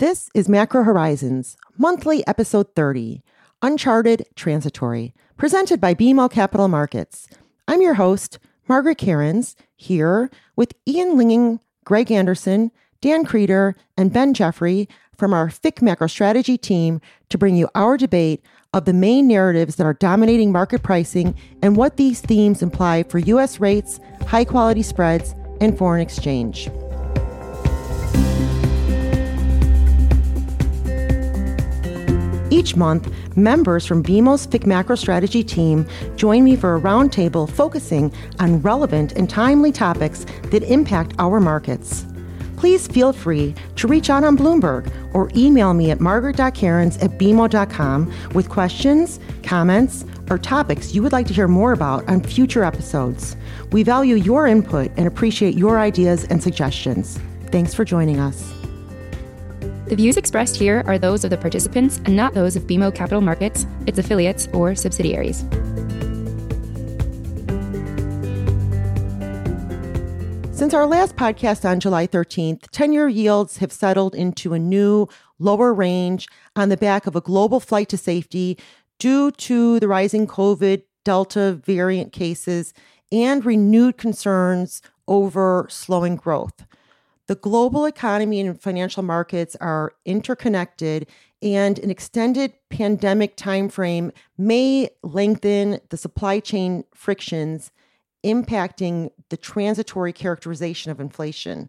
This is Macro Horizons, monthly episode 30, Uncharted Transitory, presented by BMO Capital Markets. I'm your host, Margaret Kerins, here with Ian Lyngen, Greg Anderson, Dan Krieter, and Ben Jeffery from our FIC Macro Strategy team to bring you our debate of the main narratives that are dominating market pricing and what these themes imply for U.S. rates, high quality spreads, and foreign exchange. Each month, members from BMO's FIC Macro Strategy team join me for a roundtable focusing on relevant and timely topics that impact our markets. Please feel free to reach out on Bloomberg or email me at margaret.kerins at bmo.com with questions, comments, or topics you would like to hear more about on future episodes. We value your input and appreciate your ideas and suggestions. Thanks for joining us. The views expressed here are those of the participants and not those of BMO Capital Markets, its affiliates, or subsidiaries. Since our last podcast on July 13th, 10 year yields have settled into a new lower range on the back of a global flight to safety due to the rising COVID Delta variant cases and renewed concerns over slowing growth. The global economy and financial markets are interconnected, and an extended pandemic timeframe may lengthen the supply chain frictions impacting the transitory characterization of inflation.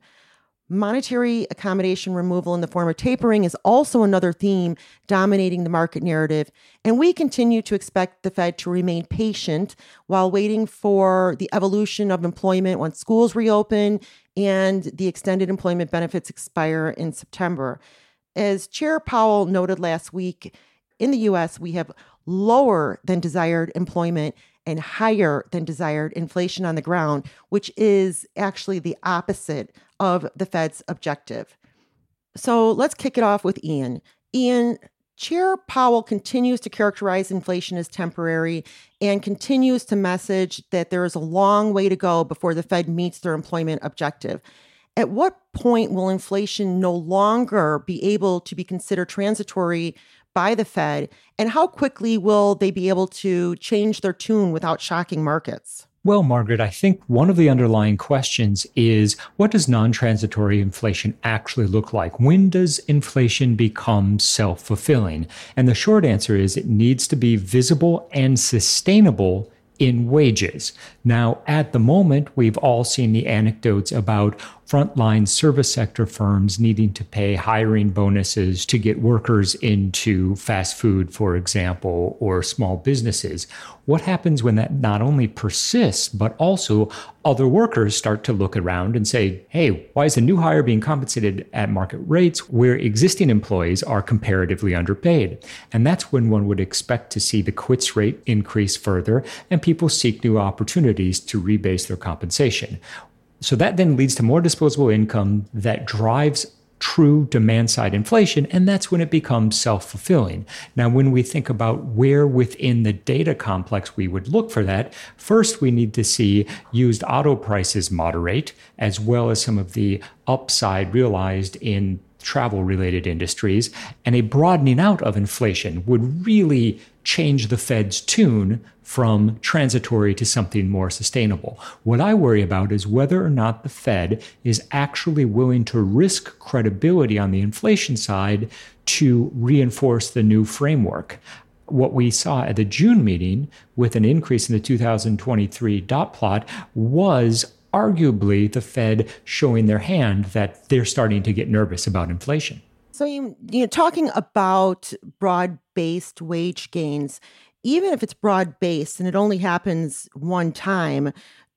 Monetary accommodation removal in the form of tapering is also another theme dominating the market narrative. And we continue to expect the Fed to remain patient while waiting for the evolution of employment once schools reopen and the extended employment benefits expire in September. As Chair Powell noted last week, in the US, we have lower than desired employment and higher than desired inflation on the ground, which is actually the opposite of the Fed's objective. So let's kick it off with Ian. Ian, Chair Powell continues to characterize inflation as temporary and continues to message that there is a long way to go before the Fed meets their employment objective. At what point will inflation no longer be able to be considered transitory by the Fed? And how quickly will they be able to change their tune without shocking markets? Well, Margaret, I think one of the underlying questions is what does non transitory inflation actually look like? When does inflation become self fulfilling? And the short answer is it needs to be visible and sustainable in wages. Now, at the moment, we've all seen the anecdotes about frontline service sector firms needing to pay hiring bonuses to get workers into fast food, for example, or small businesses. What happens when that not only persists, but also other workers start to look around and say, hey, why is a new hire being compensated at market rates where existing employees are comparatively underpaid? And that's when one would expect to see the quits rate increase further and people seek new opportunities to rebase their compensation. So that then leads to more disposable income that drives true demand side inflation, and that's when it becomes self fulfilling. Now, when we think about where within the data complex we would look for that, first we need to see used auto prices moderate, as well as some of the upside realized in travel related industries, and a broadening out of inflation would really change the Fed's tune from transitory to something more sustainable. What I worry about is whether or not the Fed is actually willing to risk credibility on the inflation side to reinforce the new framework. What we saw at the June meeting with an increase in the 2023 dot plot was arguably the Fed showing their hand that they're starting to get nervous about inflation. So you you know talking about broad-based wage gains, even if it's broad-based and it only happens one time,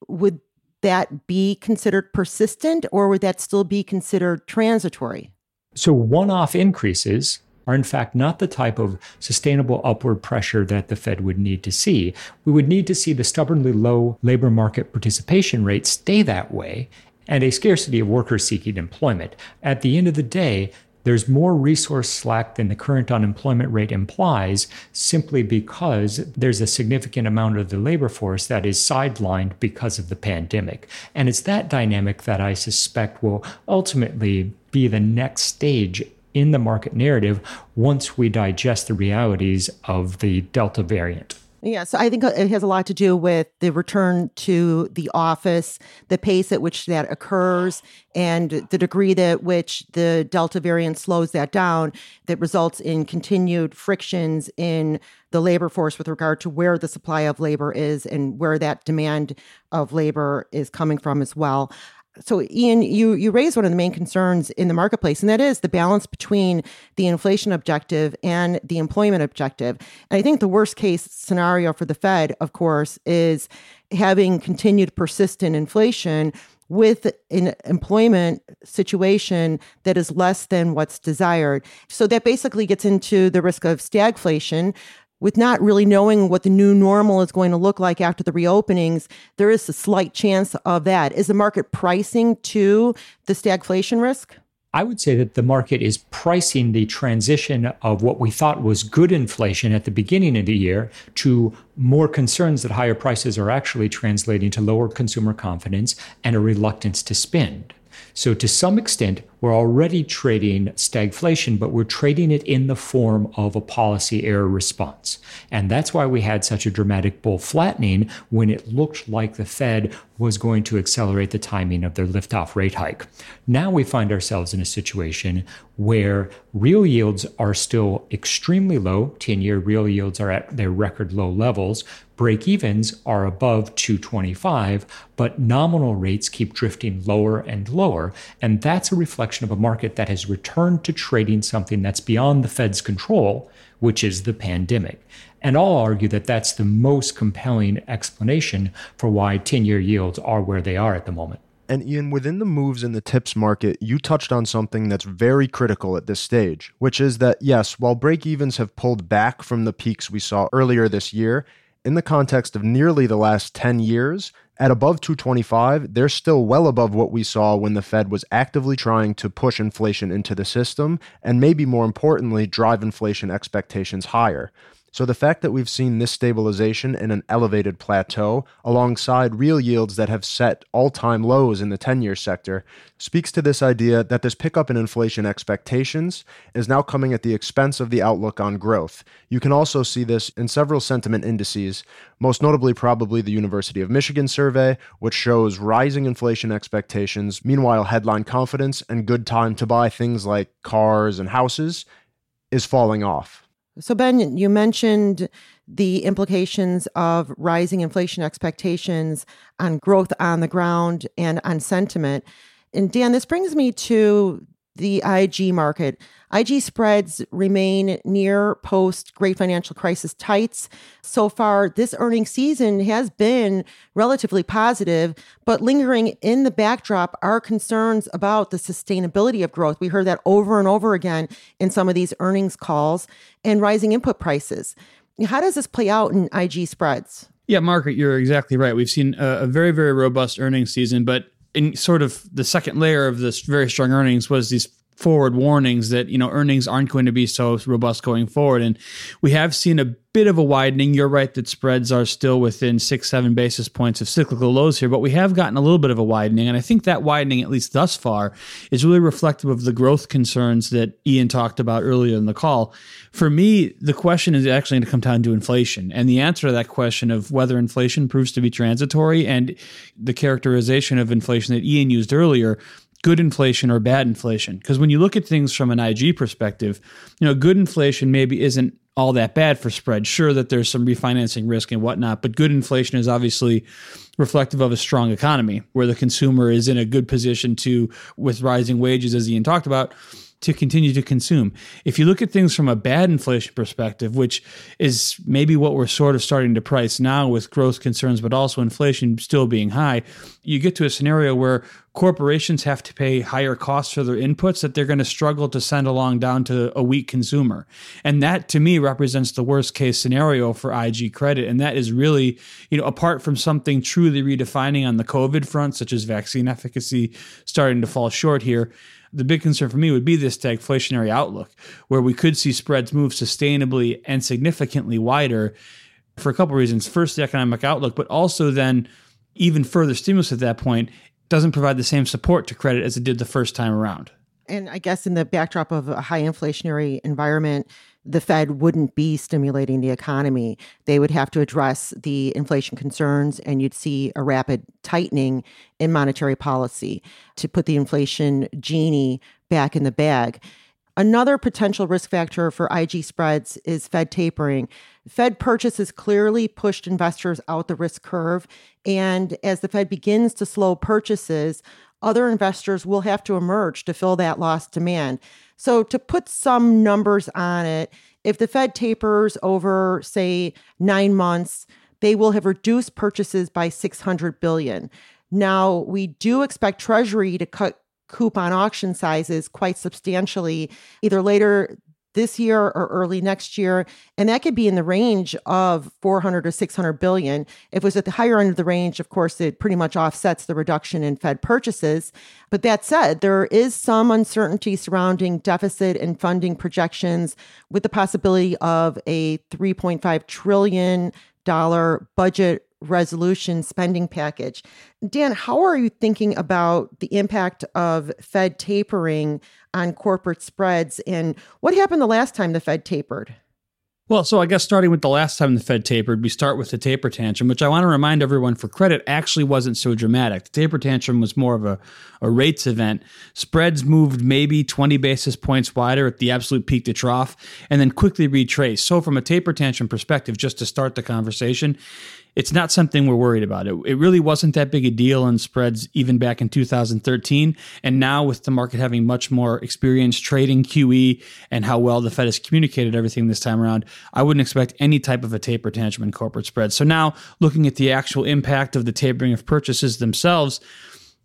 would that be considered persistent or would that still be considered transitory? So one-off increases are in fact not the type of sustainable upward pressure that the Fed would need to see. We would need to see the stubbornly low labor market participation rate stay that way and a scarcity of workers seeking employment. At the end of the day, there's more resource slack than the current unemployment rate implies simply because there's a significant amount of the labor force that is sidelined because of the pandemic. And it's that dynamic that I suspect will ultimately be the next stage in the market narrative once we digest the realities of the Delta variant. Yeah, so I think uh, it has a lot to do with the return to the office, the pace at which that occurs, and the degree that which the Delta variant slows that down, that results in continued frictions in the labor force with regard to where the supply of labor is and where that demand of labor is coming from as well so Ian, you you raised one of the main concerns in the marketplace, and that is the balance between the inflation objective and the employment objective. And I think the worst case scenario for the Fed, of course, is having continued persistent inflation with an employment situation that is less than what's desired. So that basically gets into the risk of stagflation, with not really knowing what the new normal is going to look like after the reopenings, there is a slight chance of that. Is the market pricing to the stagflation risk? I would say that the market is pricing the transition of what we thought was good inflation at the beginning of the year to more concerns that higher prices are actually translating to lower consumer confidence and a reluctance to spend. So, to some extent, we're already trading stagflation, but we're trading it in the form of a policy error response. And that's why we had such a dramatic bull flattening when it looked like the Fed was going to accelerate the timing of their liftoff rate hike. Now we find ourselves in a situation where real yields are still extremely low. 10 year real yields are at their record low levels. Break evens are above 225, but nominal rates keep drifting lower and lower. And that's a reflection reflection of a market that has returned to trading something that's beyond the Fed's control, which is the pandemic. And I'll argue that that's the most compelling explanation for why 10 year yields are where they are at the moment. And Ian, within the moves in the TIPS market, you touched on something that's very critical at this stage, which is that yes, while break evens have pulled back from the peaks we saw earlier this year, in the context of nearly the last 10 years, at above 225, they're still well above what we saw when the Fed was actively trying to push inflation into the system and maybe more importantly, drive inflation expectations higher. So the fact that we've seen this stabilization in an elevated plateau alongside real yields that have set all-time lows in the 10-year sector speaks to this idea that this pickup in inflation expectations is now coming at the expense of the outlook on growth. You can also see this in several sentiment indices, most notably probably the University of Michigan survey, which shows rising inflation expectations, meanwhile headline confidence and good time to buy things like cars and houses is falling off. So, Ben, you mentioned the implications of rising inflation expectations on growth on the ground and on sentiment. And Dan, this brings me to the IG market. IG spreads remain near post great financial crisis tights. So far, this earnings season has been relatively positive, but lingering in the backdrop are concerns about the sustainability of growth. We heard that over and over again in some of these earnings calls and rising input prices. How does this play out in IG spreads? Yeah, Margaret, you're exactly right. We've seen a, very, very robust earnings season, but in sort of the second layer of this very strong earnings was these forward warnings that you know earnings aren't going to be so robust going forward. And we have seen a bit of a widening. You're right that spreads are still within 6 7 basis points of cyclical lows here but we have gotten a little bit of a widening. And i think that widening at least thus far is really reflective of the growth concerns that Ian talked about earlier in the call. For me the question is actually going to come down to inflation. And the answer to that question of whether inflation proves to be transitory and the characterization of inflation that Ian used earlier good inflation or bad inflation. Because when you look at things from an IG perspective, you know, good inflation maybe isn't all that bad for spread. Sure that there's some refinancing risk and whatnot, but good inflation is obviously reflective of a strong economy where the consumer is in a good position to, with rising wages, as Ian talked about, to continue to consume. If you look at things from a bad inflation perspective, which is maybe what we're sort of starting to price now with growth concerns, but also inflation still being high, you get to a scenario where corporations have to pay higher costs for their inputs that they're going to struggle to send along down to a weak consumer. And that to me represents the worst case scenario for IG credit. And that is really, you know, apart from something truly redefining on the COVID front, such as vaccine efficacy starting to fall short here the big concern for me would be this stagflationary outlook, where we could see spreads move sustainably and significantly wider for a couple of reasons. First, the economic outlook, but also then even further stimulus at that point doesn't provide the same support to credit as it did the first time around. And I guess in the backdrop of a high inflationary environment, the Fed wouldn't be stimulating the economy. They would have to address the inflation concerns, and you'd see a rapid tightening in monetary policy to put the inflation genie back in the bag. Another potential risk factor for IG spreads is Fed tapering. Fed purchases clearly pushed investors out the risk curve. And as the Fed begins to slow purchases, other investors will have to emerge to fill that lost demand. So, to put some numbers on it, if the Fed tapers over, say, nine months, they will have reduced purchases by 600 billion. Now, we do expect Treasury to cut coupon auction sizes quite substantially, either later this year or early next year and that could be in the range of 400 or 600 billion. If it was at the higher end of the range of course it pretty much offsets the reduction in fed purchases. But that said there is some uncertainty surrounding deficit and funding projections with the possibility of a 3.5 trillion dollar budget resolution spending package. Dan, how are you thinking about the impact of Fed tapering on corporate spreads and what happened the last time the Fed tapered? Well, so I guess starting with the last time the Fed tapered, we start with the taper tantrum, which I want to remind everyone for credit actually wasn't so dramatic. The taper tantrum was more of a, a rates event. Spreads moved maybe 20 basis points wider at the absolute peak to trough and then quickly retraced. So, from a taper tantrum perspective, just to start the conversation, it's not something we're worried about. It, it really wasn't that big a deal in spreads even back in 2013. And now, with the market having much more experience trading QE and how well the Fed has communicated everything this time around, I wouldn't expect any type of a taper tantrum in corporate spreads. So, now looking at the actual impact of the tapering of purchases themselves,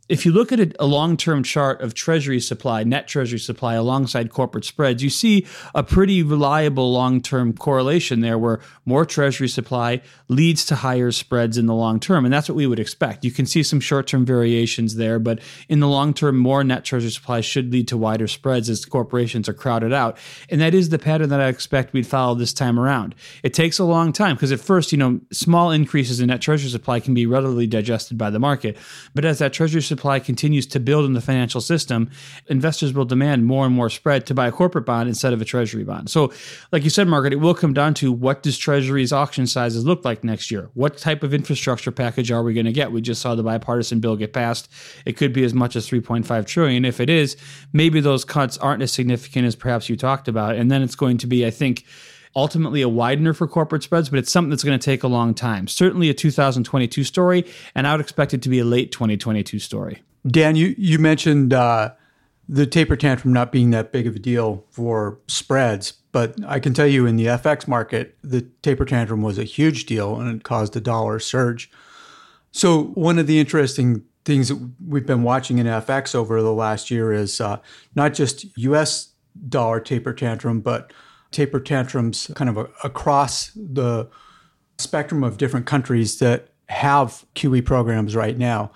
if you look at a, a long term chart of treasury supply, net treasury supply alongside corporate spreads, you see a pretty reliable long term correlation there where more treasury supply leads to higher spreads in the long term. And that's what we would expect. You can see some short term variations there, but in the long term, more net treasury supply should lead to wider spreads as corporations are crowded out. And that is the pattern that I expect we'd follow this time around. It takes a long time because at first, you know, small increases in net treasury supply can be readily digested by the market. But as that treasury supply continues to build in the financial system, investors will demand more and more spread to buy a corporate bond instead of a treasury bond. So, like you said, Margaret, it will come down to what does treasury's auction sizes look like next year? What type of infrastructure package are we going to get? We just saw the bipartisan bill get passed. It could be as much as 3.5 trillion. If it is, maybe those cuts aren't as significant as perhaps you talked about. And then it's going to be, I think, ultimately a widener for corporate spreads, but it's something that's going to take a long time. Certainly a 2022 story, and I would expect it to be a late 2022 story. Dan, you, you mentioned uh, the taper tantrum not being that big of a deal for spreads, but I can tell you in the FX market, the taper tantrum was a huge deal and it caused a dollar surge. So, one of the interesting things that we've been watching in FX over the last year is uh, not just US dollar taper tantrum, but taper tantrums kind of a, across the spectrum of different countries that have QE programs right now.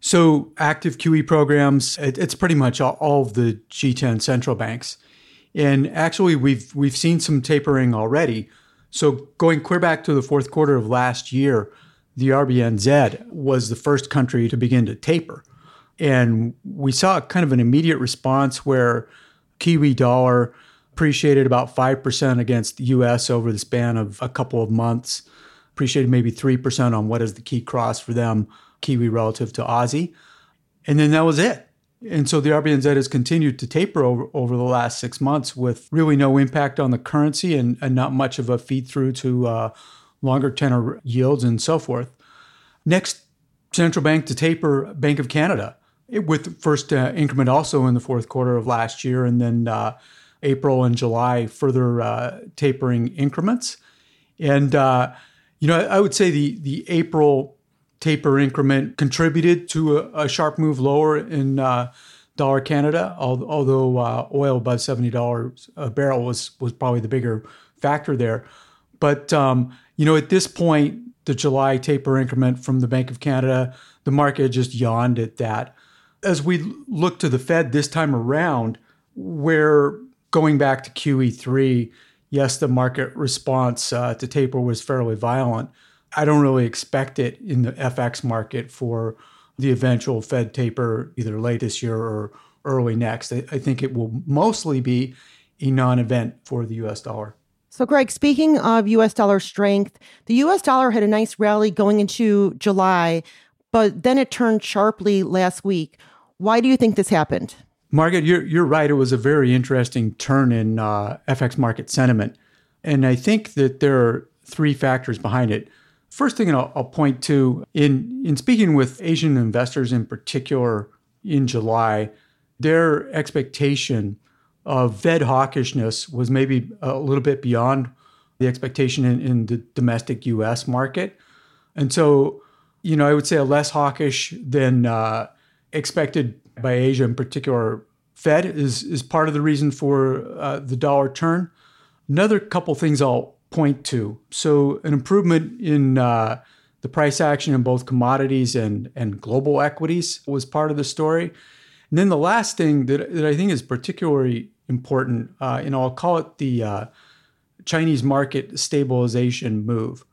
So, active QE programs, it, it's pretty much all, all, of the G10 central banks. And actually, we've, we've seen some tapering already. So, going clear back to the fourth quarter of last year, the RBNZ was the first country to begin to taper. And we saw kind of an immediate response where Kiwi dollar appreciated about 5% against the US over the span of a couple of months, appreciated maybe 3% on what is the key cross for them Kiwi relative to Aussie. And then that was it. And so the RBNZ has continued to taper over, over the last six months with really no impact on the currency and, and not much of a feed through to uh, longer tenor yields and so forth. Next central bank to taper, Bank of Canada, it, with first uh, increment also in the fourth quarter of last year, and then uh, April and July further uh, tapering increments. And uh, you know, I, would say the the April taper increment contributed to a, a sharp move lower in uh, dollar Canada, although uh, oil above seventy dollars a barrel was was probably the bigger factor there. But um, you know, at this point, the July taper increment from the Bank of Canada, the market just yawned at that. As we look to the Fed this time around, where going back to QE3, yes, the market response uh, to taper was fairly violent. I don't really expect it in the FX market for the eventual Fed taper either late this year or early next. I, I think it will mostly be a non event for the US dollar. So, Greg, speaking of US dollar strength, the US dollar had a nice rally going into July, but then it turned sharply last week. Why do you think this happened? Margaret, you're, you're right. It was a very interesting turn in uh, FX market sentiment. And I think that there are three factors behind it. First thing I'll, I'll point to in, in speaking with Asian investors in particular in July, their expectation of Fed hawkishness was maybe a little bit beyond the expectation in, in the domestic US market. And so, you know, I would say a less hawkish than uh, expected by Asia, in particular, Fed is, is part of the reason for uh, the dollar turn. Another couple things I'll point to. So, an improvement in uh, the price action in both commodities and, and global equities was part of the story. And then the last thing that, that I think is particularly important, uh, and I'll call it the uh, Chinese market stabilization move.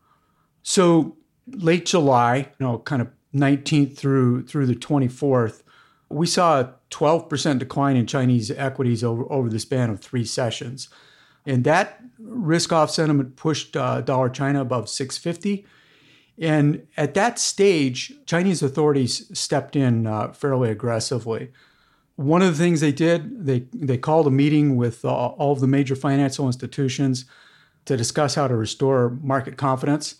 So late July, you know, kind of 19th through through the 24th, we saw a 12% decline in Chinese equities over, over the span of three sessions. And that risk off sentiment pushed uh, dollar China above 650. And at that stage, Chinese authorities stepped in uh, fairly aggressively. One of the things they did, they, they called a meeting with uh, all of the major financial institutions to discuss how to restore market confidence.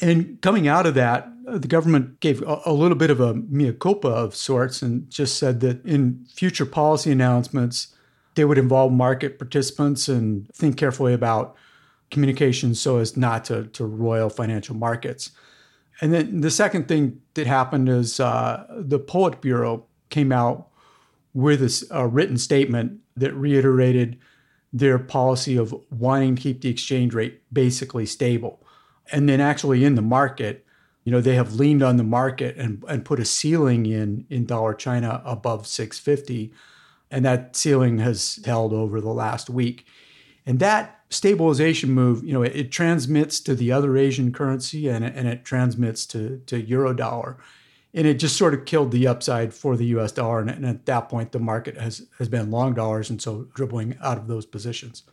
And coming out of that, the government gave a, a, little bit of a mea culpa of sorts and just said that in future policy announcements, they would involve market participants and think carefully about communications so as not to, to roil financial markets. And then the second thing that happened is uh, the Politburo came out with a, a written statement that reiterated their policy of wanting to keep the exchange rate basically stable. And then actually in the market, you know, they have leaned on the market and, and put a ceiling in in dollar China above 650. And that ceiling has held over the last week. And that stabilization move, you know, it, it transmits to the other Asian currency and, and it transmits to, to euro dollar and it just sort of killed the upside for the U.S. dollar. And, and, at that point, the market has has been long dollars, and so dribbling out of those positions.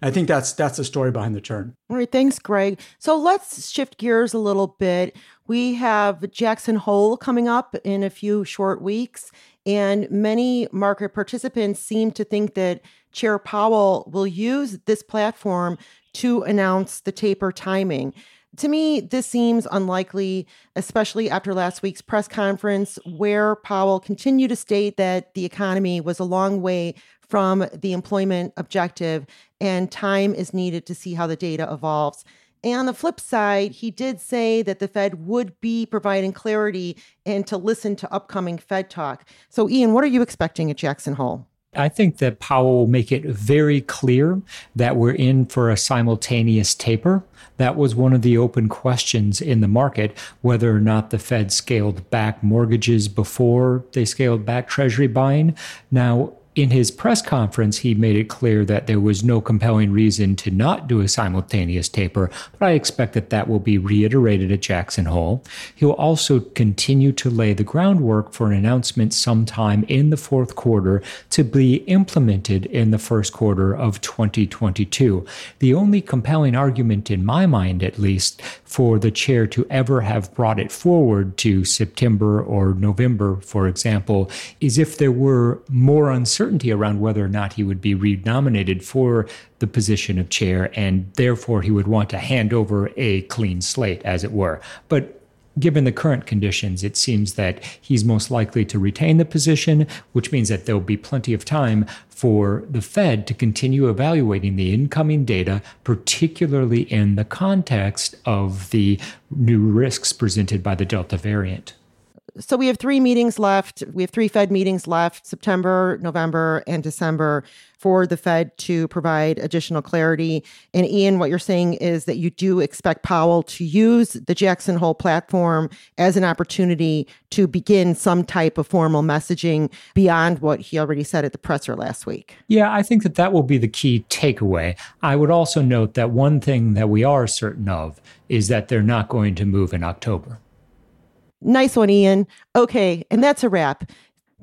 I think that's that's the story behind the turn. All right, thanks, Greg. So let's shift gears a little bit. We have Jackson Hole coming up in a few short weeks, and many market participants seem to think that Chair Powell will use this platform to announce the taper timing. To me, this seems unlikely, especially after last week's press conference, where Powell continued to state that the economy was a long way from the employment objective and time is needed to see how the data evolves. And on the flip side, he did say that the Fed would be providing clarity and to listen to upcoming Fed talk. So, Ian, what are you expecting at Jackson Hole? I think that Powell will make it very clear that we're in for a simultaneous taper. That was one of the open questions in the market whether or not the Fed scaled back mortgages before they scaled back Treasury buying. Now, in his press conference, he made it clear that there was no compelling reason to not do a simultaneous taper, but I expect that that will be reiterated at Jackson Hole. He'll also continue to lay the groundwork for an announcement sometime in the fourth quarter to be implemented in the first quarter of 2022. The only compelling argument, in my mind at least, for the chair to ever have brought it forward to September or November, for example, is if there were more uncertainty uncertainty around whether or not he would be renominated for the position of chair, and therefore he would want to hand over a clean slate, as it were. But given the current conditions, it seems that he's most likely to retain the position, which means that there'll be plenty of time for the Fed to continue evaluating the incoming data, particularly in the context of the new risks presented by the Delta variant so we have three meetings left. We have three Fed meetings left September, November, and December for the Fed to provide additional clarity. And Ian, what you're saying is that you do expect Powell to use the Jackson Hole platform as an opportunity to begin some type of formal messaging beyond what he already said at the presser last week. Yeah, I think that that will be the key takeaway. I would also note that one thing that we are certain of is that they're not going to move in October. Nice one, Ian. Okay, and that's a wrap.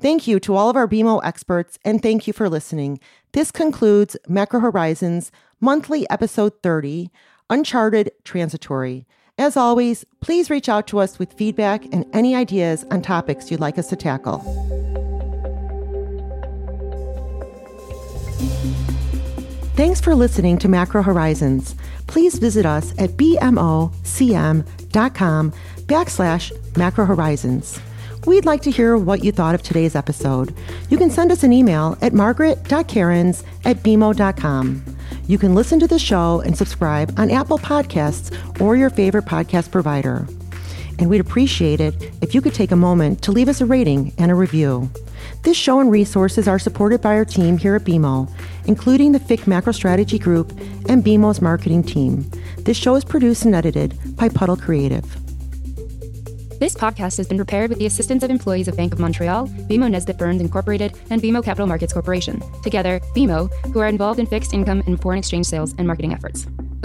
Thank you to all of our BMO experts, and thank you for listening. This concludes Macro Horizons monthly episode 30 Uncharted Transitory. As always, please reach out to us with feedback and any ideas on topics you'd like us to tackle. Thanks for listening to Macro Horizons. Please visit us at bmocm.com backslash macro horizons. We'd like to hear what you thought of today's episode. You can send us an email at margaret.kerins at bmo.com. You can listen to the show and subscribe on Apple Podcasts or your favorite podcast provider. And we'd appreciate it if you could take a moment to leave us a rating and a review. This show and resources are supported by our team here at BMO, including the FIC Macro Strategy Group and BMO's marketing team. This show is produced and edited by Puddle Creative. This podcast has been prepared with the assistance of employees of Bank of Montreal, BMO Nesbitt Burns Incorporated, and BMO Capital Markets Corporation. Together, BMO, who are involved in fixed income and foreign exchange sales and marketing efforts.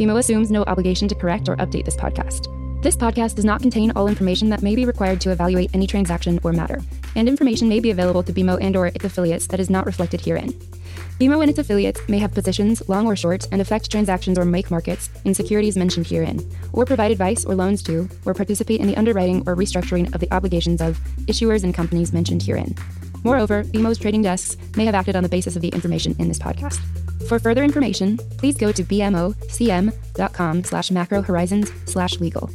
BMO assumes no obligation to correct or update this podcast. This podcast does not contain all information that may be required to evaluate any transaction or matter, and information may be available to BMO and or its affiliates that is not reflected herein. BMO and its affiliates may have positions, long or short, and affect transactions or make markets in securities mentioned herein, or provide advice or loans to, or participate in the underwriting or restructuring of the obligations of issuers and companies mentioned herein. Moreover, BMO's trading desks may have acted on the basis of the information in this podcast. For further information, please go to bmocm.com slash macro horizons slash legal.